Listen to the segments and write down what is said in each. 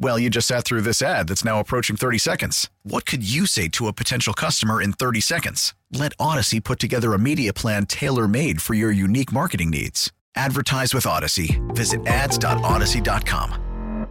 Well, you just sat through this ad that's now approaching 30 seconds. What could you say to a potential customer in 30 seconds? Let Odyssey put together a media plan tailor made for your unique marketing needs. Advertise with Odyssey. Visit ads.odyssey.com.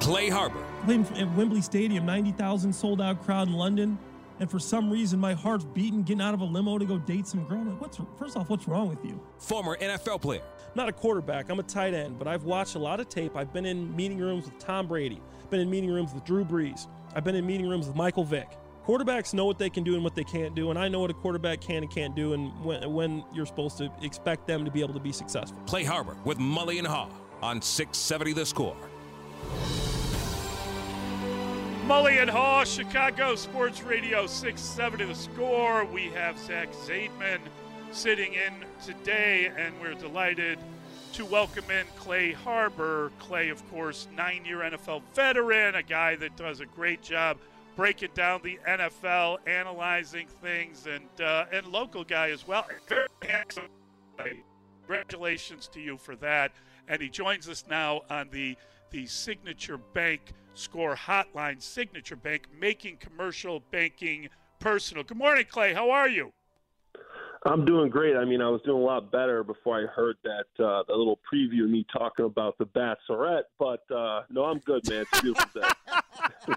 Clay Harbor. Playing at Wembley Stadium, 90,000 sold out crowd in London. And for some reason, my heart's beating getting out of a limo to go date some girl. Like, what's first off, what's wrong with you? Former NFL player. Not a quarterback. I'm a tight end, but I've watched a lot of tape. I've been in meeting rooms with Tom Brady. Been in meeting rooms with Drew Brees. I've been in meeting rooms with Michael Vick. Quarterbacks know what they can do and what they can't do, and I know what a quarterback can and can't do, and when, when you're supposed to expect them to be able to be successful. Clay Harbor with Mully and Haugh on 670 The Score. Mully and Haugh, Chicago Sports Radio 670 The Score. We have Zach Zaidman sitting in today, and we're delighted to welcome in Clay Harbor. Clay, of course, nine year NFL veteran, a guy that does a great job breaking down the NFL, analyzing things, and, uh, and local guy as well. Very handsome. Congratulations to you for that. And he joins us now on the, the Signature Bank Score Hotline, Signature Bank, making commercial banking personal. Good morning, Clay. How are you? I'm doing great. I mean, I was doing a lot better before I heard that uh, the little preview of me talking about the Bachelorette, but uh, no, I'm good, man. It's beautiful day.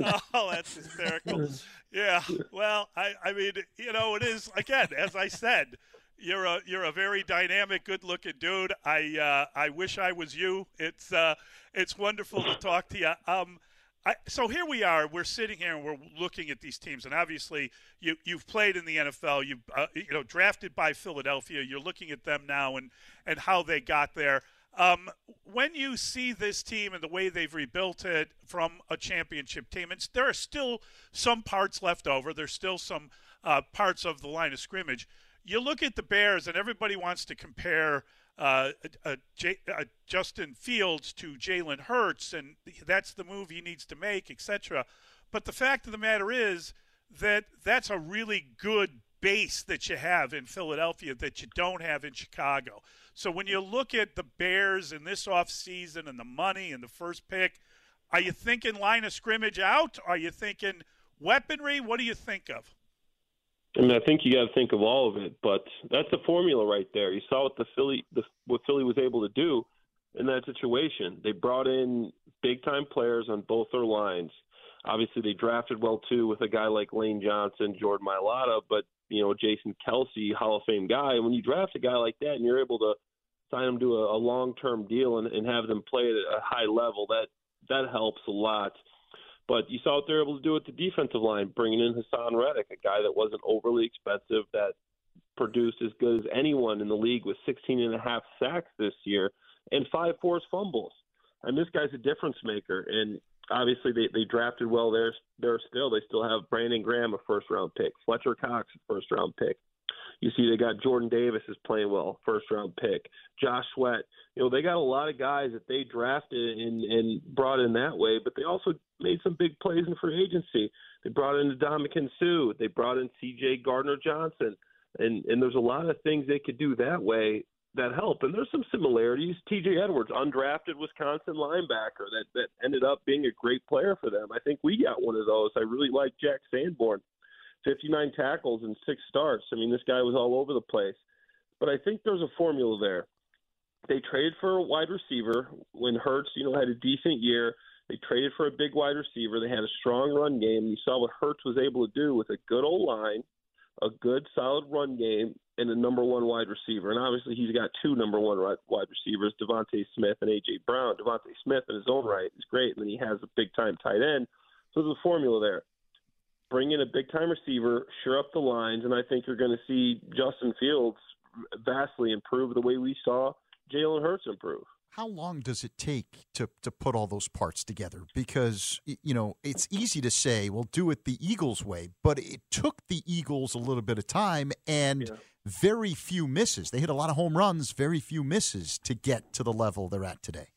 oh, that's hysterical. Yeah. Well, I, I mean, you know, it is again, as I said, you're a you're a very dynamic, good-looking dude. I uh, I wish I was you. It's uh, it's wonderful to talk to you. Um, I, so here we are. We're sitting here and we're looking at these teams, and obviously you you've played in the NFL. You uh, you know drafted by Philadelphia. You're looking at them now and and how they got there. Um, when you see this team and the way they've rebuilt it from a championship team, and there are still some parts left over. There's still some uh, parts of the line of scrimmage. You look at the Bears, and everybody wants to compare uh, uh, J- uh, Justin Fields to Jalen Hurts, and that's the move he needs to make, etc. But the fact of the matter is that that's a really good base that you have in Philadelphia that you don't have in Chicago. So when you look at the Bears in this offseason and the money and the first pick, are you thinking line of scrimmage out? Are you thinking weaponry? What do you think of? I mean, I think you got to think of all of it, but that's the formula right there. You saw what the Philly, the, what Philly was able to do in that situation. They brought in big time players on both their lines. Obviously, they drafted well too with a guy like Lane Johnson, Jordan Mailata, but you know Jason Kelce, Hall of Fame guy. And when you draft a guy like that and you're able to sign them to a, a long term deal and, and have them play at a high level, that that helps a lot. But you saw what they're able to do with the defensive line, bringing in Haason Reddick, a guy that wasn't overly expensive, that produced as good as anyone in the league with 16 and a half sacks this year and five forced fumbles. And this guy's a difference maker. And obviously they, they drafted well there there still. They still have Brandon Graham, a first round pick, Fletcher Cox, a first round pick. You see, they got Jordan Davis is playing well, first round pick. Josh Sweat. You know, they got a lot of guys that they drafted and, and brought in that way, but they also made some big plays in free agency. They brought in Ndamukong Suh. They brought in C.J. Gardner Johnson, and and there's a lot of things they could do that way that help. And there's some similarities. T.J. Edwards, undrafted Wisconsin linebacker, that that ended up being a great player for them. I think we got one of those. I really like Jack Sanborn. 59 tackles and six starts. I mean, this guy was all over the place. But I think there's a formula there. They traded for a wide receiver when Hurts, you know, had a decent year. They traded for a big wide receiver. They had a strong run game. You saw what Hurts was able to do with a good old line, a good solid run game, and a number one wide receiver. And obviously, he's got two number one wide receivers, DeVonta Smith and AJ Brown. DeVonta Smith, in his own right, is great, and then he has a big time tight end. So there's a formula there. Bring in a big time receiver, sure up the lines, and I think you're going to see Justin Fields vastly improve the way we saw Jalen Hurts improve how long does it take to to put all those parts together? Because you know it's easy to say, "Well, do it the Eagles way," but it took the Eagles a little bit of time and yeah. very few misses. They hit a lot of home runs, very few misses to get to the level they're at today.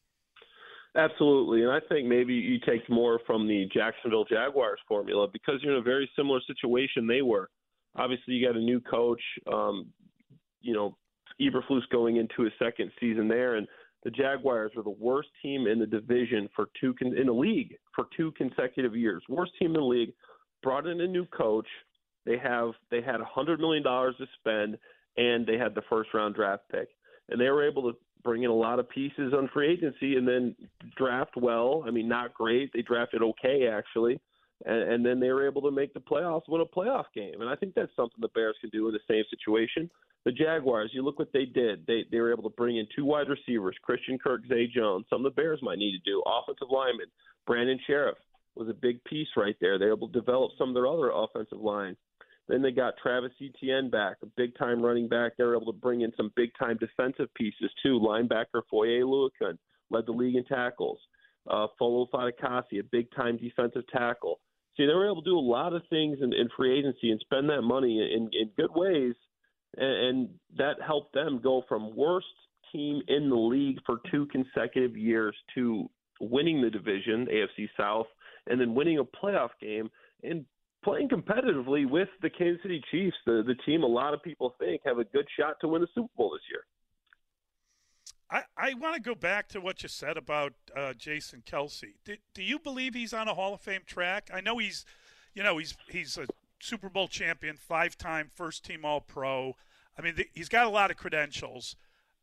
Absolutely, and I think maybe you take more from the Jacksonville Jaguars formula because you're in a very similar situation they were. Obviously, you got a new coach. Um, you know, Eberflus going into his second season there, and the Jaguars were the worst team in the division for two con- in the league for two consecutive years. Worst team in the league. Brought in a new coach. They have they had a hundred million dollars to spend, and they had the first round draft pick, and they were able to bring in a lot of pieces on free agency and then draft well. I mean, not great. They drafted okay actually, and, and then they were able to make the playoffs, win a playoff game. And I think that's something the Bears can do in the same situation. The Jaguars, you look what they did. They they were able to bring in two wide receivers, Christian Kirk, Zay Jones. Some of the Bears might need to do offensive lineman. Brandon Scherff was a big piece right there. They were able to develop some of their other offensive line. Then they got Travis Etienne back, a big time running back. They were able to bring in some big time defensive pieces too. Linebacker Foye Oluokun led the league in tackles. Uh, Foley Fatukasi, a big time defensive tackle. See, they were able to do a lot of things in, in free agency and spend that money in, in good ways and, that helped them go from worst team in the league for two consecutive years to winning the division, AFC South, and then winning a playoff game and playing competitively with the Kansas City Chiefs, the the team a lot of people think have a good shot to win the Super Bowl this year. I, I want to go back to what you said about uh, Jason Kelce. Do, do you believe he's on a Hall of Fame track? I know he's, you know, he's he's a Super Bowl champion, five time first team All Pro. I mean, he's got a lot of credentials.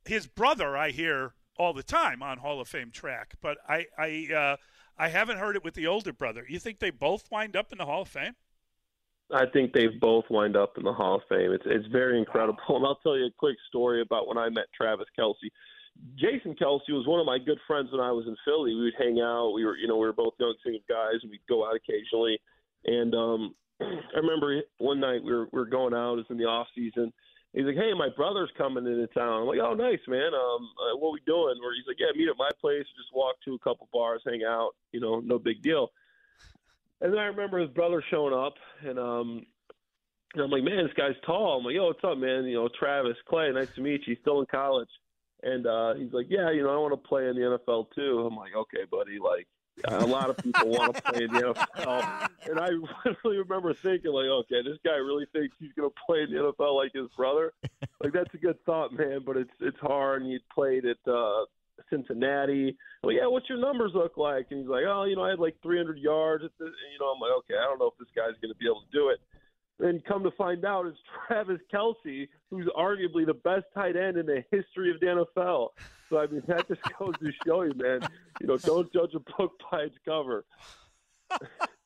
His brother, I hear all the time on Hall of Fame track, but I I uh, I haven't heard it with the older brother. You think they both wind up in the Hall of Fame? I think they've both wind up in the Hall of Fame. It's it's very incredible, wow. and I'll tell you a quick story about when I met Travis Kelce. Jason Kelce was one of my good friends when I was in Philly. We would hang out. We were, you know, we were both young single guys, and we'd go out occasionally. And um, I remember one night we were we were going out. It was in the off season. He's like, "Hey, my brother's coming into town." I'm like, "Oh, nice, man. Um, uh, what we doing?" Where he's like, "Yeah, meet at my place. Just walk to a couple bars, hang out. You know, no big deal." And then I remember his brother showing up, and um, and I'm like, "Man, this guy's tall." I'm like, "Yo, what's up, man? You know, Travis Clay. Nice to meet you. He's still in college." And uh, he's like, "Yeah, you know, I want to play in the NFL too." I'm like, "Okay, buddy. Like, a lot of people want to play in the NFL, and I really remember thinking, like, okay, this guy really thinks he's going to play in the NFL like his brother. Like, that's a good thought, man, but it's it's hard. And he played at uh, Cincinnati. Well, yeah, what's your numbers look like? And he's like, oh, you know, I had like 300 yards. At. And, you know, I'm like, okay, I don't know if this guy's going to be able to do it. And come to find out, it's Travis Kelce, who's arguably the best tight end in the history of the NFL. So I mean, that just goes to show you, man. You know, don't judge a book by its cover.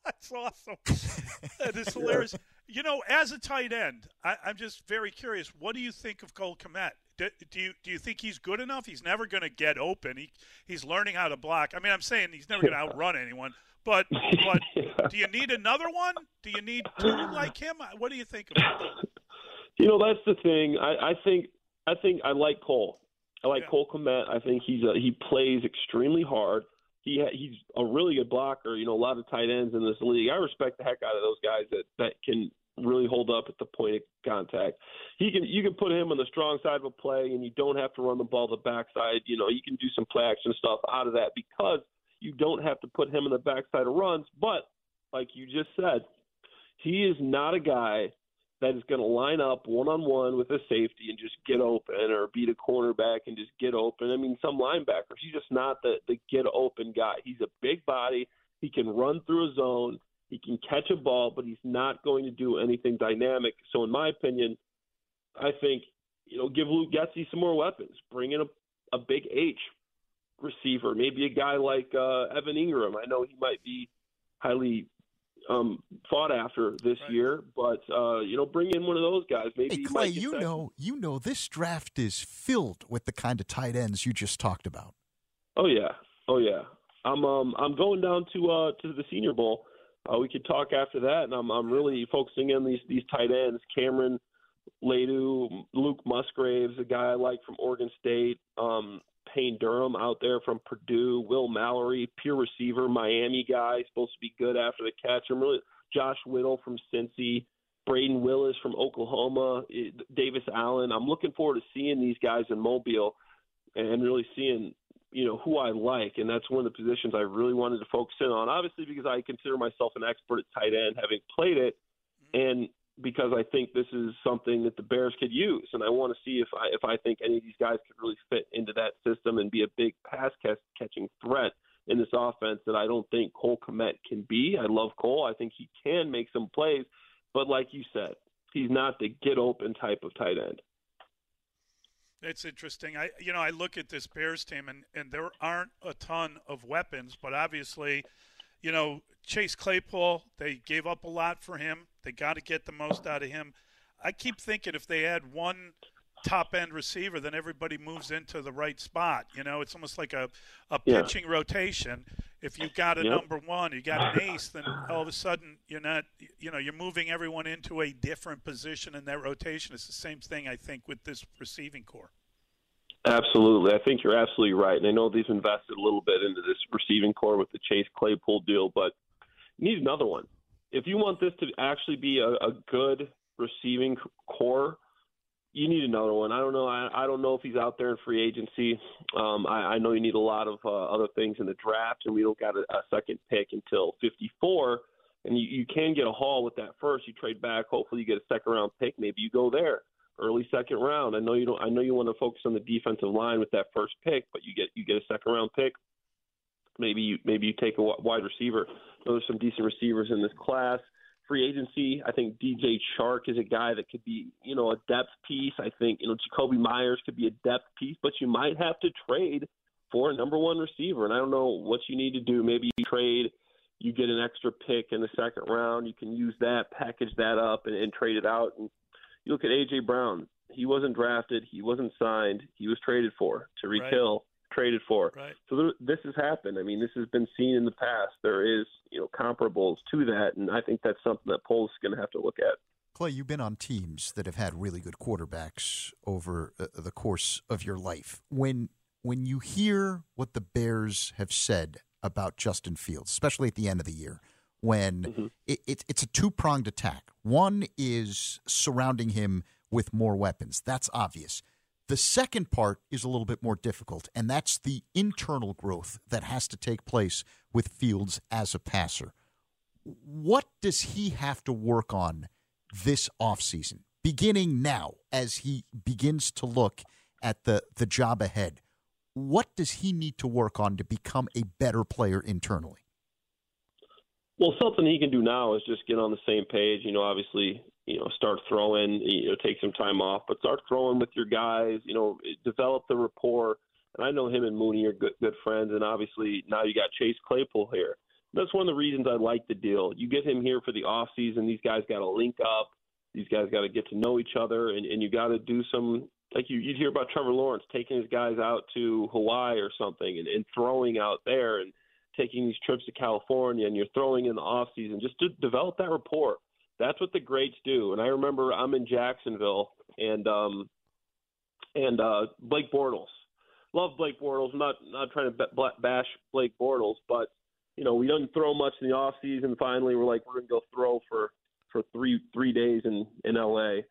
That's awesome. that is hilarious. Yeah. You know, as a tight end, I, am just very curious. What do you think of Cole Kmet? Do, do, you do you think he's good enough? He's never going to get open. He he's learning how to block. I mean, I'm saying he's never going to outrun anyone. But but yeah. do you need another one? Do you need two like him? What do you think? You know, that's the thing. I, I think I think I like Cole. I like yeah. Cole Kmet. I think he's a, he plays extremely hard. He ha, he's a really good blocker. You know, a lot of tight ends in this league. I respect the heck out of those guys that that can really hold up at the point of contact. He can you can put him on the strong side of a play, and you don't have to run the ball the backside. You know, you can do some play action stuff out of that because you don't have to put him in the backside of runs. But like you just said, he is not a guy that is going to line up one on one with a safety and just get open or beat a cornerback and just get open. I mean, some linebackers, he's just not the, the get open guy. He's a big body. He can run through a zone. He can catch a ball, but he's not going to do anything dynamic. So, in my opinion, I think, you know, give Luke Getsy some more weapons. Bring in a, a big H receiver, maybe a guy like uh, Evan Engram. I know he might be highly um, fought after this Right. year. But uh, you know, bring in one of those guys. Maybe Hey Clay, you that- know, you know, this draft is filled with the kind of tight ends you just talked about. Oh yeah, oh yeah. I'm um I'm going down to uh to the Senior Bowl. Uh, we could talk after that, and I'm I'm really focusing on these these tight ends. Cameron Latu, Luke Musgraves, a guy I like from Oregon State. Um, Payne Durham out there from Purdue. Will Mallory, pure receiver, Miami guy, supposed to be good after the catch. I'm really Josh Whyle from Cincy. Brayden Willis from Oklahoma, eh, Davis Allen. I'm looking forward to seeing these guys in Mobile and really seeing you know who I like, and that's one of the positions I really wanted to focus in on. Obviously, because I consider myself an expert at tight end, having played it, and because I think this is something that the Bears could use, and I want to see if I if I think any of these guys could really fit into that system and be a big pass catch, catching threat in this offense that I don't think Cole Kmet can be. I love Cole. I think he can make some plays, but like you said, he's not the get open type of tight end. It's interesting. I you know I look at this Bears team and and there aren't a ton of weapons, but obviously, you know Chase Claypool they gave up a lot for him. They got to get the most out of him. I keep thinking if they add one top end receiver, then everybody moves into the right spot. You know, it's almost like a a Yeah. pitching rotation. If you've got a Yep. number one, you got an ace, then all of a sudden you're not. You know, you're moving everyone into a different position in that rotation. It's the same thing I think with this receiving corps. Absolutely. I think you're absolutely right. And I know they've invested a little bit into this receiving corps with the Chase Claypool deal, but you need another one. If you want this to actually be a, a good receiving corps, you need another one. I don't know. I, I don't know if he's out there in free agency. Um, I, I know you need a lot of uh, other things in the draft, and we don't got a, a second pick until 54. And you, you can get a haul with that first. You trade back. Hopefully, you get a second round pick. Maybe you go there early second round. I know you don't. I know you want to focus on the defensive line with that first pick, but you get you get a second round pick. Maybe you maybe you take a wide receiver. There's some decent receivers in this class. Free agency, I think DJ Chark is a guy that could be, you know, a depth piece. I think, you know, Jakobi Meyers could be a depth piece, but you might have to trade for a number one receiver. And I don't know what you need to do. Maybe you trade, you get an extra pick in the second round. You can use that, package that up, and, and trade it out. And you look at AJ Brown. He wasn't drafted. He wasn't signed. He was traded for. Tyreek Right. Hill traded for. Right. So there, this has happened. I mean, this has been seen in the past. There is, you know, comparables to that, and I think that's something that Poles is going to have to look at. Clay, you've been on teams that have had really good quarterbacks over uh, the course of your life. When when you hear what the Bears have said about Justin Fields, especially at the end of the year, when it, it, it's a two pronged attack. One is surrounding him with more weapons. That's obvious. The second part is a little bit more difficult, and that's the internal growth that has to take place with Fields as a passer. What does he have to work on this offseason, beginning now as he begins to look at the, the job ahead? What does he need to work on to become a better player internally? Well, something he can do now is just get on the same page. You know, obviously, you know, start throwing. You know, take some time off, but start throwing with your guys. You know, develop the rapport. And I know him and Mooney are good, good friends, and obviously now you got Chase Claypool here. That's one of the reasons I like the deal. You get him here for the off season. These guys got to link up. These guys got to get to know each other, and, and you got to do some like you, you'd hear about Trevor Lawrence taking his guys out to Hawaii or something and, and throwing out there and taking these trips to California and you're throwing in the off season just to develop that rapport. That's what the greats do. And I remember I'm in Jacksonville and um and uh Blake Bortles. Love Blake Bortles. I'm not not trying to ba- bash Blake Bortles, but you know, we didn't throw much in the off season. Finally, we're like we're going to go throw for for 3 3 days in in LA.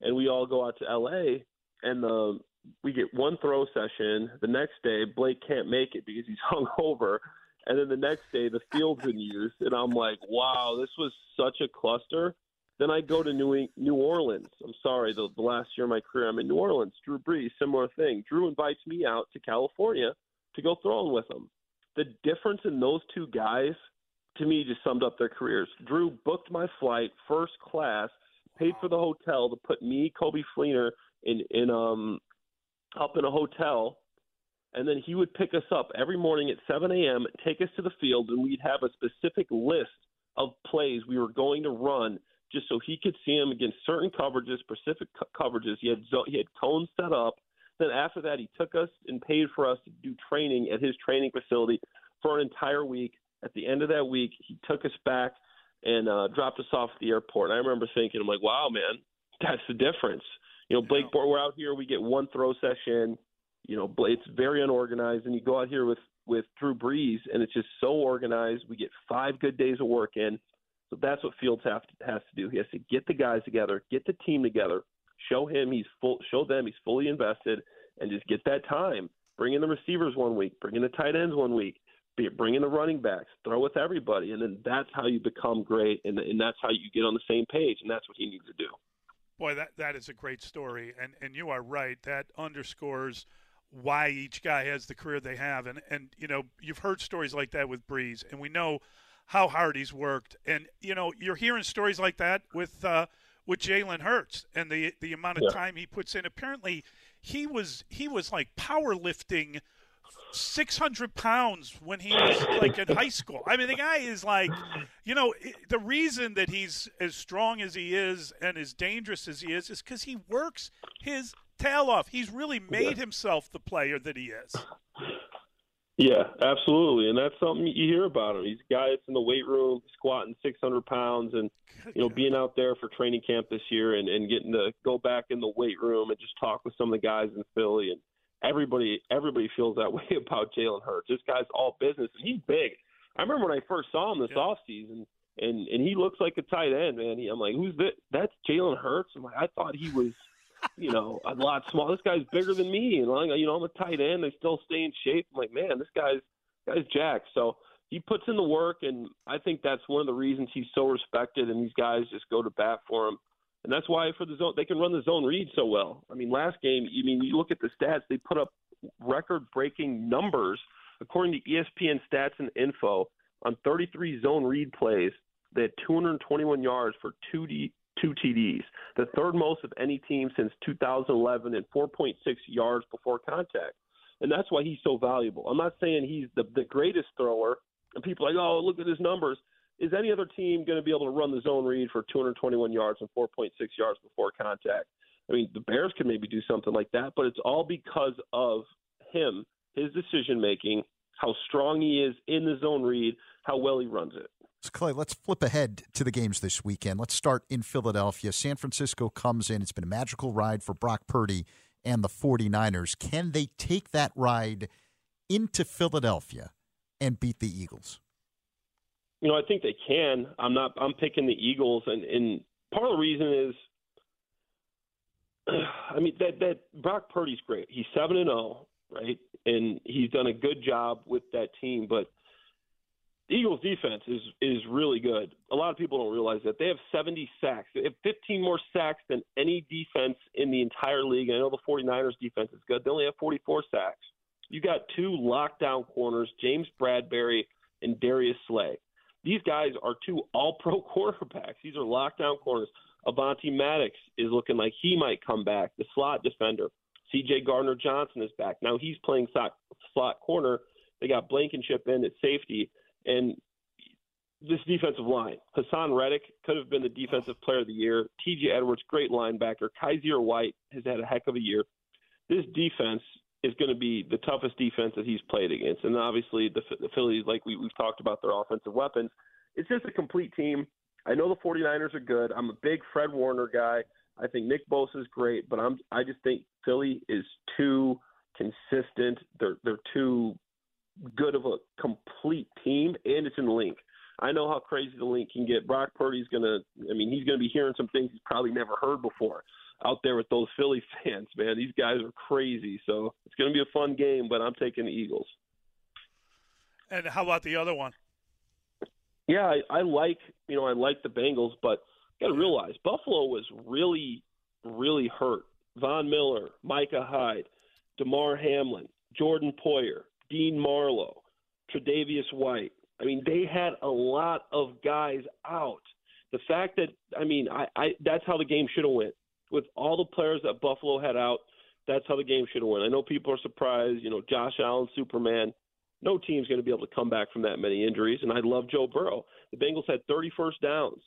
And we all go out to LA and the we get one throw session. The next day, Blake can't make it because he's hungover. And then the next day, the field's in use, and I'm like, wow, this was such a cluster. Then I go to New New Orleans. I'm sorry, the, the last year of my career, I'm in New Orleans. Drew Brees, similar thing. Drew invites me out to California to go throwing with him. The difference in those two guys, to me, just summed up their careers. Drew booked my flight first class, paid for the hotel to put me, Coby Fleener, in in um up in a hotel and then he would pick us up every morning at 7 a.m., take us to the field, and we'd have a specific list of plays we were going to run just so he could see him against certain coverages, specific co- coverages. He had zo- he had cones set up. Then after that, he took us and paid for us to do training at his training facility for an entire week. At the end of that week, he took us back and uh, dropped us off at the airport. And I remember thinking, I'm like, wow, man, that's the difference. You know, Blake, we're out here, we get one throw session. You know, it's very unorganized, and you go out here with with Drew Brees, and it's just so organized. We get five good days of work in. So that's what Fields have to, has to do. He has to get the guys together, get the team together, show him he's full, show them he's fully invested, and just get that time. Bring in the receivers one week, bring in the tight ends one week, bring in the running backs, throw with everybody, and then that's how you become great, and, and that's how you get on the same page, and that's what he needs to do. Boy, that that is a great story, and and you are right. That underscores why each guy has the career they have, and and you know you've heard stories like that with Brees, and we know how hard he's worked, and you know you're hearing stories like that with uh, with Jalen Hurts and the the amount of Yeah. time he puts in. Apparently, he was he was like powerlifting. 600 pounds when he was like in high school. I mean, the guy is like, you know, the reason that he's as strong as he is and as dangerous as he is is because he works his tail off. He's really made himself the player that he is. Yeah, absolutely, and that's something you hear about him. He's a guy that's in the weight room, squatting 600 pounds, and you know, being out there for training camp this year, and, and getting to go back in the weight room and just talk with some of the guys in Philly, and everybody, everybody feels that way about Jalen Hurts. This guy's all business, and he's big. I remember when I first saw him this off offseason, and and he looks like a tight end, man. He, I'm like, who's that? That's Jalen Hurts. I'm like, I thought he was you know, a lot smaller. This guy's bigger than me, and you know, I'm a tight end. They still stay in shape. I'm like, man, this guy's guy's jacked. So he puts in the work, and I think that's one of the reasons he's so respected. And these guys just go to bat for him, and that's why for the zone they can run the zone read so well. I mean, last game, I mean, you look at the stats; they put up record-breaking numbers according to ESPN stats and info on 33 zone read plays. They had 221 yards for two D, two TDs, the third most of any team since 2011, and 4.6 yards before contact. And that's why he's so valuable. I'm not saying he's the, the greatest thrower, and people are like, oh, look at his numbers. Is any other team going to be able to run the zone read for 221 yards and 4.6 yards before contact? I mean, the Bears could maybe do something like that, but it's all because of him, his decision making, how strong he is in the zone read, how well he runs it. So Clay, let's flip ahead to the games this weekend. Let's start in Philadelphia. San Francisco comes in. It's been a magical ride for Brock Purdy and the 49ers. Can they take that ride into Philadelphia and beat the Eagles? You know, I think they can. I'm not. I'm picking the Eagles, and and part of the reason is, I mean that that Brock Purdy's great. He's seven and zero, right? And he's done a good job with that team. But the Eagles' defense is is really good. A lot of people don't realize that they have 70 sacks. They have 15 more sacks than any defense in the entire league. And I know the 49ers defense is good. They only have 44 sacks. You got two lockdown corners, James Bradberry and Darius Slay. These guys are two all-pro quarterbacks. These are lockdown corners. Avonte Maddox is looking like he might come back. The slot defender, C.J. Gardner Johnson is back. Now he's playing slot, slot corner. They got Blankenship in at safety, and this defensive line. Haason Reddick could have been the defensive player of the year. T.J. Edwards, great linebacker. Kyzir White has had a heck of a year. This defense is going to be the toughest defense that he's played against, and obviously the, the Phillies, like we, we've talked about their offensive weapons. It's just a complete team. I know the 49ers are good. I'm a big Fred Warner guy. I think Nick Bosa is great, but I'm I just think Philly is too consistent. They're they're too good of a complete team, and it's in the Linc. I know how crazy the Linc can get. Brock Purdy's gonna. I mean, he's gonna be hearing some things he's probably never heard before out there with those Philly fans. Man, these guys are crazy. So it's gonna be a fun game, but I'm taking the Eagles. And how about the other one? Yeah, I, I like you know I like the Bengals, but got to realize Buffalo was really really hurt. Von Miller, Micah Hyde, Damar Hamlin, Jordan Poyer, Dean Marlowe, Tre'Davious White. I mean, they had a lot of guys out. The fact that I mean, I, I that's how the game should have went. With all the players that Buffalo had out, that's how the game should have went. I know people are surprised. You know, Josh Allen, Superman. No team's going to be able to come back from that many injuries. And I love Joe Burrow. The Bengals had 30 first downs.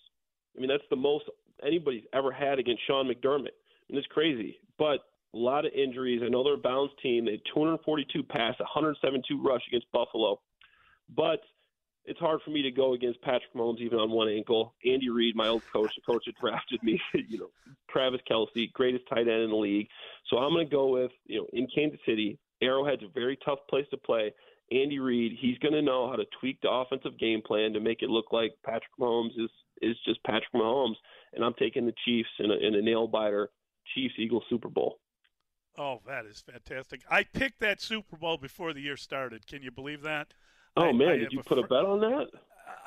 I mean, that's the most anybody's ever had against Sean McDermott. And it's crazy. But a lot of injuries. I know they're a balanced team. They had 242 pass, 172 rush against Buffalo. But it's hard for me to go against Patrick Mahomes even on one ankle. Andy Reid, my old coach, the coach that drafted me, you know, Travis Kelce, greatest tight end in the league. So I'm going to go with, you know, in Kansas City, Arrowhead's a very tough place to play. Andy Reid, he's going to know how to tweak the offensive game plan to make it look like Patrick Mahomes is is just Patrick Mahomes, and I'm taking the Chiefs in a, in a nail biter, Chiefs Eagles Super Bowl. Oh, that is fantastic! I picked that Super Bowl before the year started. Can you believe that? Oh I, man, I did you a put a bet on that?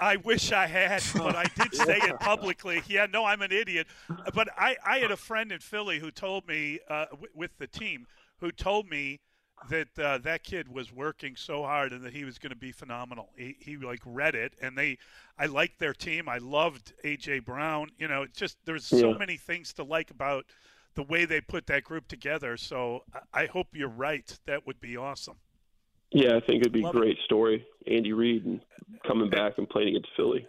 I wish I had, but I did say it publicly. Yeah, no, I'm an idiot. But I, I had a friend in Philly who told me, uh, w- with the team, who told me that uh, that kid was working so hard and that he was going to be phenomenal. He, he like read it, and they, I liked their team. I loved AJ Brown. You know, just there's so many things to like about the way they put that group together. So I, hope you're right. That would be awesome. Yeah, I think it'd be Love a great story. Andy Reid and coming back and playing against Philly.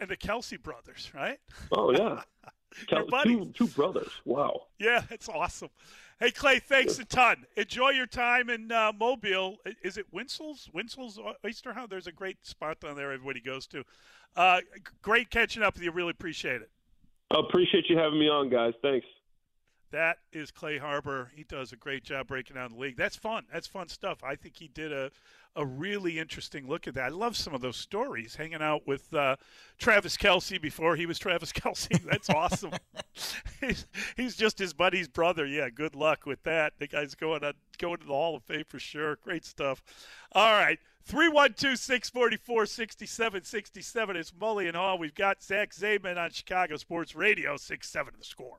And the Kelce brothers, right? Oh yeah, Your buddies. two two brothers. Wow. Yeah, that's awesome. Hey Clay, thanks a ton. Enjoy your time in uh, Mobile. Is it Wintzell's? Wintzell's Oyster House. There's a great spot down there. Everybody goes to. Uh, great catching up with you. Really appreciate it. I appreciate you having me on, guys. Thanks. That is Clay Harbor. He does a great job breaking down the league. That's fun. That's fun stuff. I think he did a, a really interesting look at that. I love some of those stories. Hanging out with uh, Travis Kelce before he was Travis Kelce. That's awesome. he's, he's just his buddy's brother. Yeah, good luck with that. The guy's going on going to the Hall of Fame for sure. Great stuff. All right. 312 644 6767. It's Mully and Haugh. We've got Zach Zaidman on Chicago Sports Radio, 6 7 the score.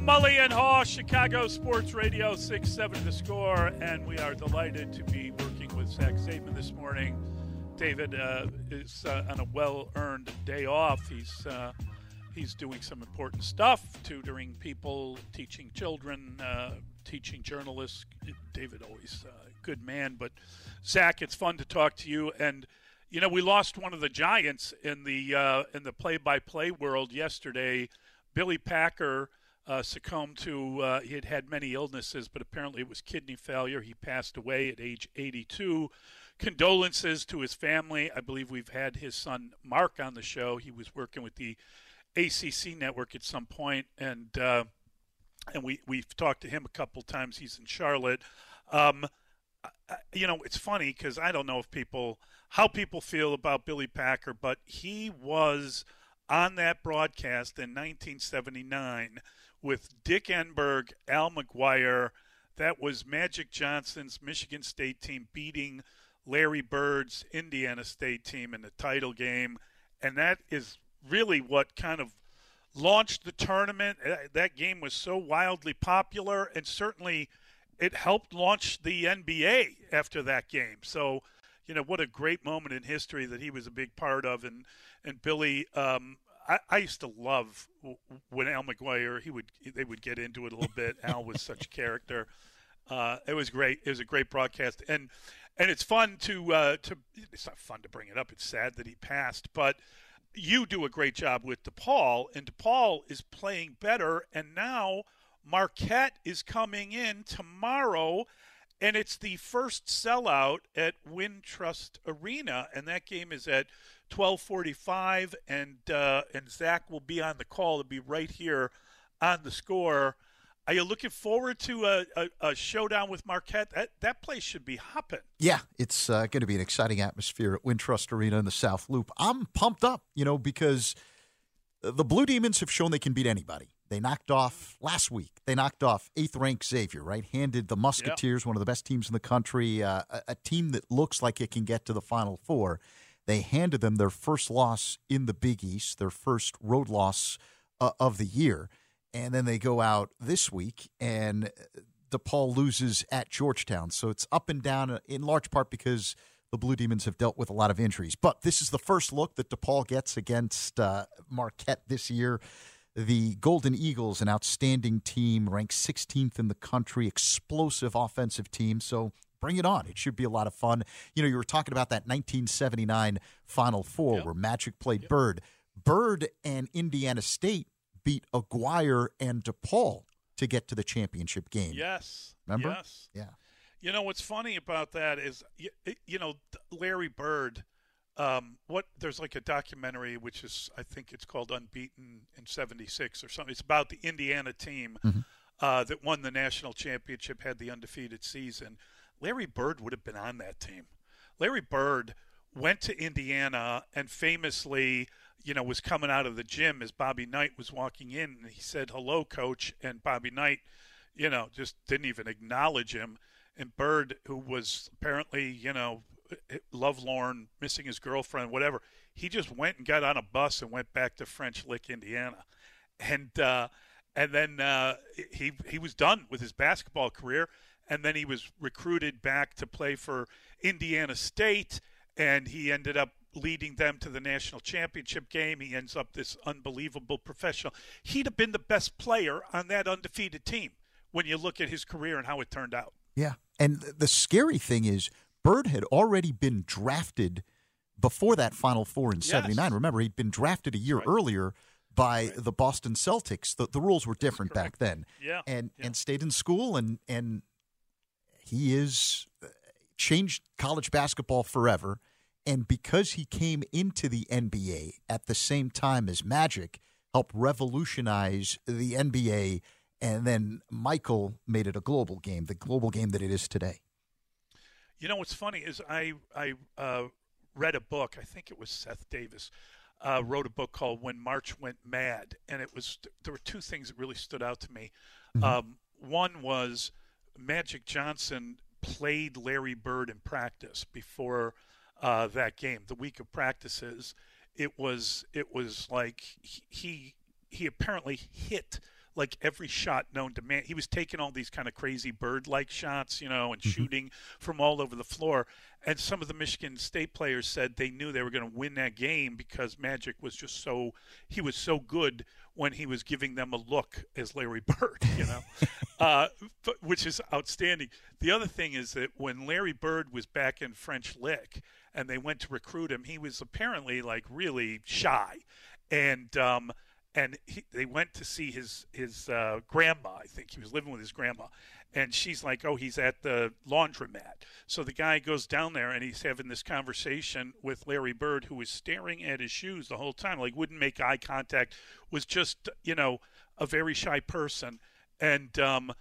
Mully and Haugh, Chicago Sports Radio, 6 7 the score. And we are delighted to be working with Zach Zaidman this morning. David uh, is uh, on a well earned day off. He's, uh, he's doing some important stuff, tutoring people, teaching children, uh, teaching journalists. David, always a good man. But Zach, it's fun to talk to you. And you know, we lost one of the giants in the uh, in the play-by-play world yesterday. Billy Packer uh, succumbed to uh, he had had many illnesses, but apparently it was kidney failure. He passed away at age 82. Condolences to his family. I believe we've had his son Mark on the show. He was working with the ACC network at some point, and uh, and we we've talked to him a couple times. He's in Charlotte. Um, I- you know, it's funny because I don't know if people how people feel about Billy Packer, but he was on that broadcast in 1979 with Dick Enberg, Al McGuire. That was Magic Johnson's Michigan State team beating Larry Bird's Indiana State team in the title game, and that is really what kind of launched the tournament. Uh, That game was so wildly popular, and certainly it helped launch the NBA after that game. So, you know, what a great moment in history that he was a big part of. And and Billy, um, I, I used to love when Al McGuire he would they would get into it a little bit. Al was such a character. Uh, it was great. It was a great broadcast, and and it's fun to uh, to. It's not fun to bring it up. It's sad that he passed, but you do a great job with DePaul, and DePaul is playing better, and now Marquette is coming in tomorrow, and it's the first sellout at Wintrust Arena, and that game is at 12:45, and uh, and Zach will be on the call to be right here on the score. Are you looking forward to a, a, a showdown with Marquette? That that place should be hopping. Yeah, it's uh, going to be an exciting atmosphere at Wintrust Arena in the South Loop. I'm pumped up, you know, because the Blue Demons have shown they can beat anybody. They knocked off last week. They knocked off eighth ranked Xavier, right? Handed the Musketeers, one of the best teams in the country, uh, a, a, team that looks like it can get to the Final Four. They handed them their first loss in the Big East, their first road loss uh, of the year. And then they go out this week, and DePaul loses at Georgetown. So it's up and down uh, in large part because the Blue Demons have dealt with a lot of injuries. But this is the first look that DePaul gets against uh, Marquette this year. The Golden Eagles, an outstanding team, ranked 16th in the country, explosive offensive team. So bring it on. It should be a lot of fun. You know, you were talking about that 1979 Final Four yep. where Magic played yep. Bird. Bird and Indiana State beat Aguirre and DePaul to get to the championship game. Yes. Remember? Yes. Yeah. You know what's funny about that is, you, you know, Larry Bird um, what there's like a documentary which is I think it's called Unbeaten in '76 or something. It's about the Indiana team mm-hmm. uh, that won the national championship, had the undefeated season. Larry Bird would have been on that team. Larry Bird went to Indiana and famously, you know, was coming out of the gym as Bobby Knight was walking in, and he said, "Hello, coach," and Bobby Knight, you know, just didn't even acknowledge him. And Bird, who was apparently, you know, lovelorn, missing his girlfriend, whatever. He just went and got on a bus and went back to French Lick, Indiana, and uh, and then uh, he he was done with his basketball career, and then he was recruited back to play for Indiana State, and he ended up leading them to the national championship game. He ends up this unbelievable professional. He'd have been the best player on that undefeated team when you look at his career and how it turned out. Yeah. And the scary thing is Bird had already been drafted before that Final Four in '79. Yes. Remember, he'd been drafted a year right. earlier by right. the Boston Celtics. The, the rules were different back then. Yeah. And yeah. and stayed in school and and he is uh, changed college basketball forever. And because he came into the NBA at the same time as Magic, helped revolutionize the NBA. And then Michael made it a global game, the global game that it is today. You know what's funny is I I uh, read a book. I think it was Seth Davis uh, wrote a book called When March Went Mad, and it was there were two things that really stood out to me. Mm-hmm. Um, one was Magic Johnson played Larry Bird in practice before uh, that game. The week of practices, it was it was like he he apparently hit like every shot known to man. He was taking all these kind of crazy bird-like shots, you know, and mm-hmm. shooting from all over the floor. And some of the Michigan State players said they knew they were going to win that game because Magic was just so he was so good when he was giving them a look as Larry Bird, you know, uh, which is outstanding. The other thing is that when Larry Bird was back in French Lick and they went to recruit him, he was apparently like really shy, and um, and he, they went to see his his uh, grandma. I think he was living with his grandma, and she's like, "Oh, he's at the laundromat." So the guy goes down there and he's having this conversation with Larry Bird, who was staring at his shoes the whole time, like wouldn't make eye contact, was just you know a very shy person, and um,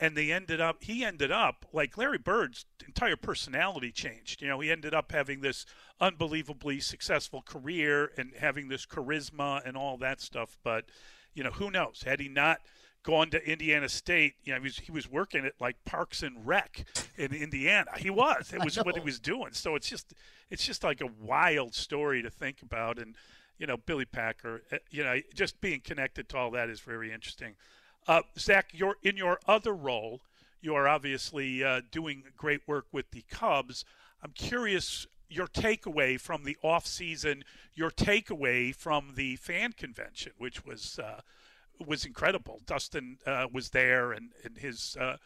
and they ended up he ended up like Larry Bird's entire personality changed. You know, he ended up having this unbelievably successful career and having this charisma and all that stuff. But you know, who knows? Had he not gone to Indiana State, you know, he was, he was working at like Parks and Rec in Indiana. He was. It was what he was doing. So it's just it's just like a wild story to think about. And you know, Billy Packer, eh, you know, just being connected to all that is very interesting. Uh, Zach, you're in your other role. you are obviously uh, doing great work with the Cubs. I'm curious your takeaway from the off season, your takeaway from the fan convention, which was uh, was incredible. Dustin uh, was there, and and his uh,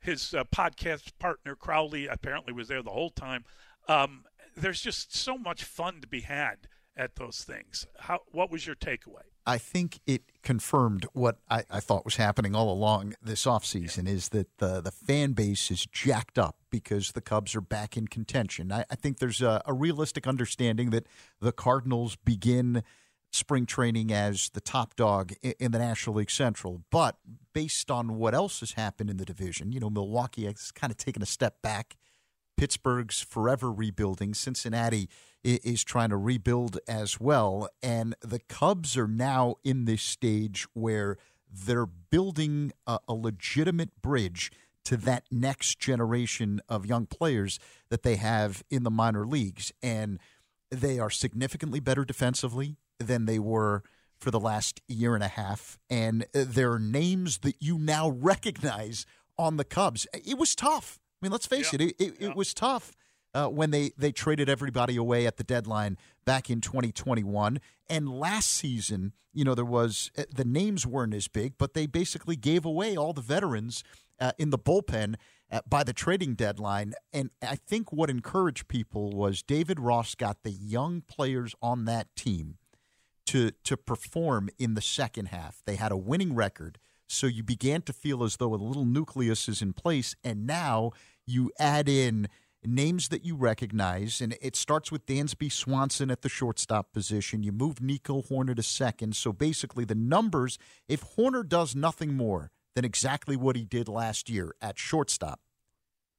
his uh, podcast partner Crowley apparently was there the whole time. Um, there's just so much fun to be had at those things. How what was your takeaway? I think it confirmed what I, I, thought was happening all along this offseason is that the, the fan base is jacked up because the Cubs are back in contention. I, I think there's a, a, realistic understanding that the Cardinals begin spring training as the top dog in the National League Central. But based on what else has happened in the division, you know, Milwaukee has kind of taken a step back. Pittsburgh's forever rebuilding. Cincinnati – is trying to rebuild as well. And the Cubs are now in this stage where they're building a, a legitimate bridge to that next generation of young players that they have in the minor leagues. And they are significantly better defensively than they were for the last year and a half. And uh, there are names that you now recognize on the Cubs. It was tough. I mean, let's face it, it, it, it was tough uh, when they, they traded everybody away at the deadline back in 2021. And last season, you know, there was uh, the names weren't as big, but they basically gave away all the veterans uh, in the bullpen uh, by the trading deadline. And I think what encouraged people was David Ross got the young players on that team to to perform in the second half. They had a winning record. So you began to feel as though a little nucleus is in place, and now you add in names that you recognize, and it starts with Dansby Swanson at the shortstop position. You move Nico Hoerner to second. So basically, the numbers, if Hoerner does nothing more than exactly what he did last year at shortstop,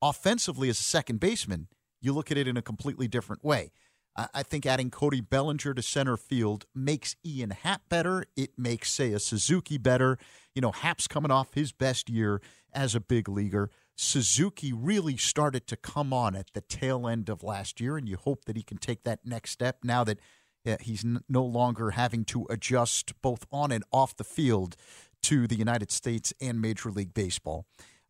offensively as a second baseman, you look at it in a completely different way. I think adding Cody Bellinger to center field makes Ian Happ better. It makes, Seiya Suzuki better. You know, Happ's coming off his best year as a big leaguer. Suzuki really started to come on at the tail end of last year, and you hope that he can take that next step now that he's n- no longer having to adjust both on and off the field to the United States and Major League Baseball.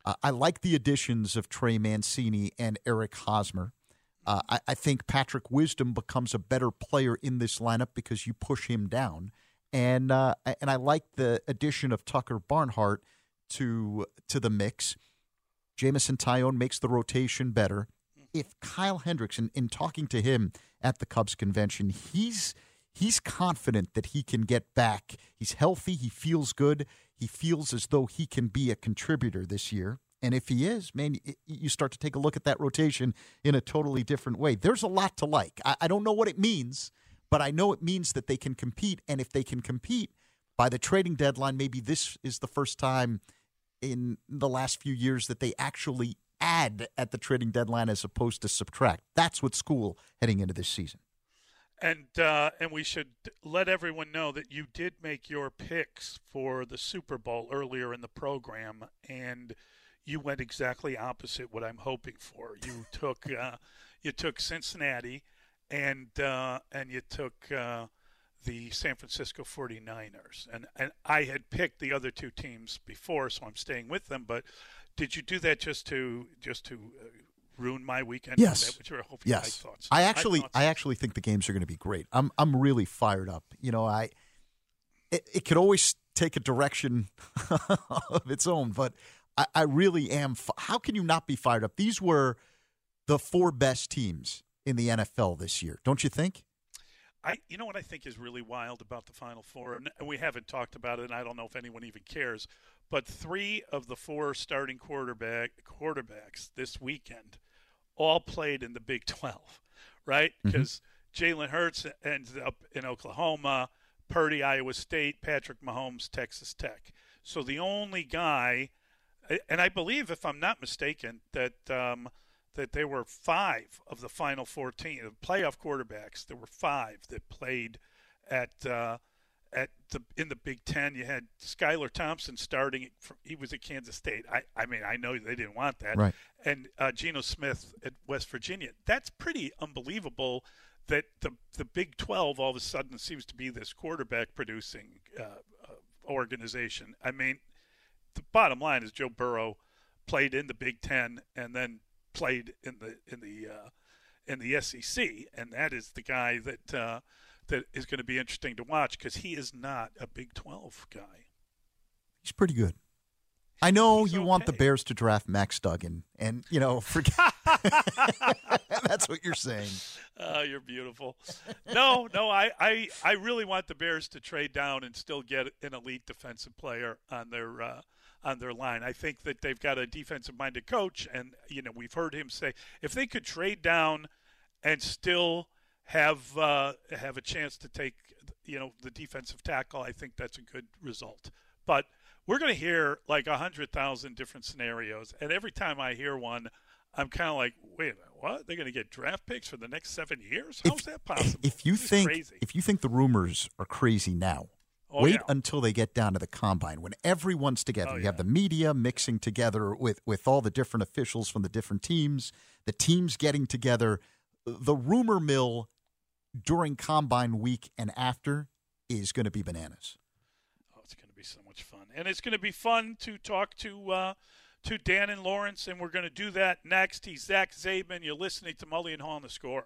Uh, I like the additions of Trey Mancini and Eric Hosmer. Uh, I, I, think Patrick Wisdom becomes a better player in this lineup because you push him down, and uh, and I like the addition of Tucker Barnhart to to the mix. Jameson Taillon makes the rotation better. If Kyle Hendricks, in, in talking to him at the Cubs convention, he's he's confident that he can get back. He's healthy. He feels good. He feels as though he can be a contributor this year. And if he is, man, you start to take a look at that rotation in a totally different way. There's a lot to like. I don't know what it means, but I know it means that they can compete. And if they can compete by the trading deadline, maybe this is the first time in the last few years that they actually add at the trading deadline as opposed to subtract. That's what school heading into this season. And uh, and we should let everyone know that you did make your picks for the Super Bowl earlier in the program, and you went exactly opposite what I'm hoping for. You took uh, you took Cincinnati, and uh, and you took uh, the San Francisco 49ers. And, and I had picked the other two teams before, so I'm staying with them. But did you do that just to just to uh, ruin my weekend? Yes. yes. thoughts. I actually I actually think the games are going to be great. I'm I'm really fired up. You know, I it, it could always take a direction of its own, but I, I really am. How can you not be fired up? These were the four best teams in the NFL this year, don't you think? I, you know what I think is really wild about the Final Four, and we haven't talked about it, and I don't know if anyone even cares, but three of the four starting quarterback quarterbacks this weekend all played in the Big 12, right? Because mm-hmm. Jalen Hurts ended up in Oklahoma, Purdy, Iowa State, Patrick Mahomes, Texas Tech. So the only guy, and I believe, if I'm not mistaken, that um, – that there were five of the final 14 of playoff quarterbacks. There were five that played at uh, at the in the Big Ten. You had Skylar Thompson starting. From, he was at Kansas State. I, I mean, I know they didn't want that. Right. And uh, Geno Smith at West Virginia. That's pretty unbelievable. That the the Big 12 all of a sudden seems to be this quarterback producing uh, uh organization. I mean, the bottom line is Joe Burrow played in the Big Ten and then played in the in the uh, in the SEC, and that is the guy that uh, that is going to be interesting to watch because he is not a Big Twelve guy. He's pretty good. I know you want the Bears to draft Max Duggan, and you know, forget. That's what you're saying. Oh, you're beautiful. No, no, I, I, I really want the Bears to trade down and still get an elite defensive player on their uh, on their line. I think that they've got a defensive-minded coach, and you know, we've heard him say if they could trade down and still have uh, have a chance to take you know the defensive tackle, I think that's a good result. But we're going to hear like a hundred thousand different scenarios, and every time I hear one, I'm kind of like, wait a minute, what? They're going to get draft picks for the next seven years? How's if, that possible? If you this think if you think the rumors are crazy now, oh, wait yeah. until they get down to the combine when everyone's together. Oh, you yeah. have the media mixing together with with all the different officials from the different teams, the teams getting together. The rumor mill during combine week and after is going to be bananas. Oh, it's going to be so much fun, and it's going to be fun to talk to uh, to Dan and Lawrence, and we're going to do that next. He's Zach Zaidman. You're listening to Mully and Haugh on the Score.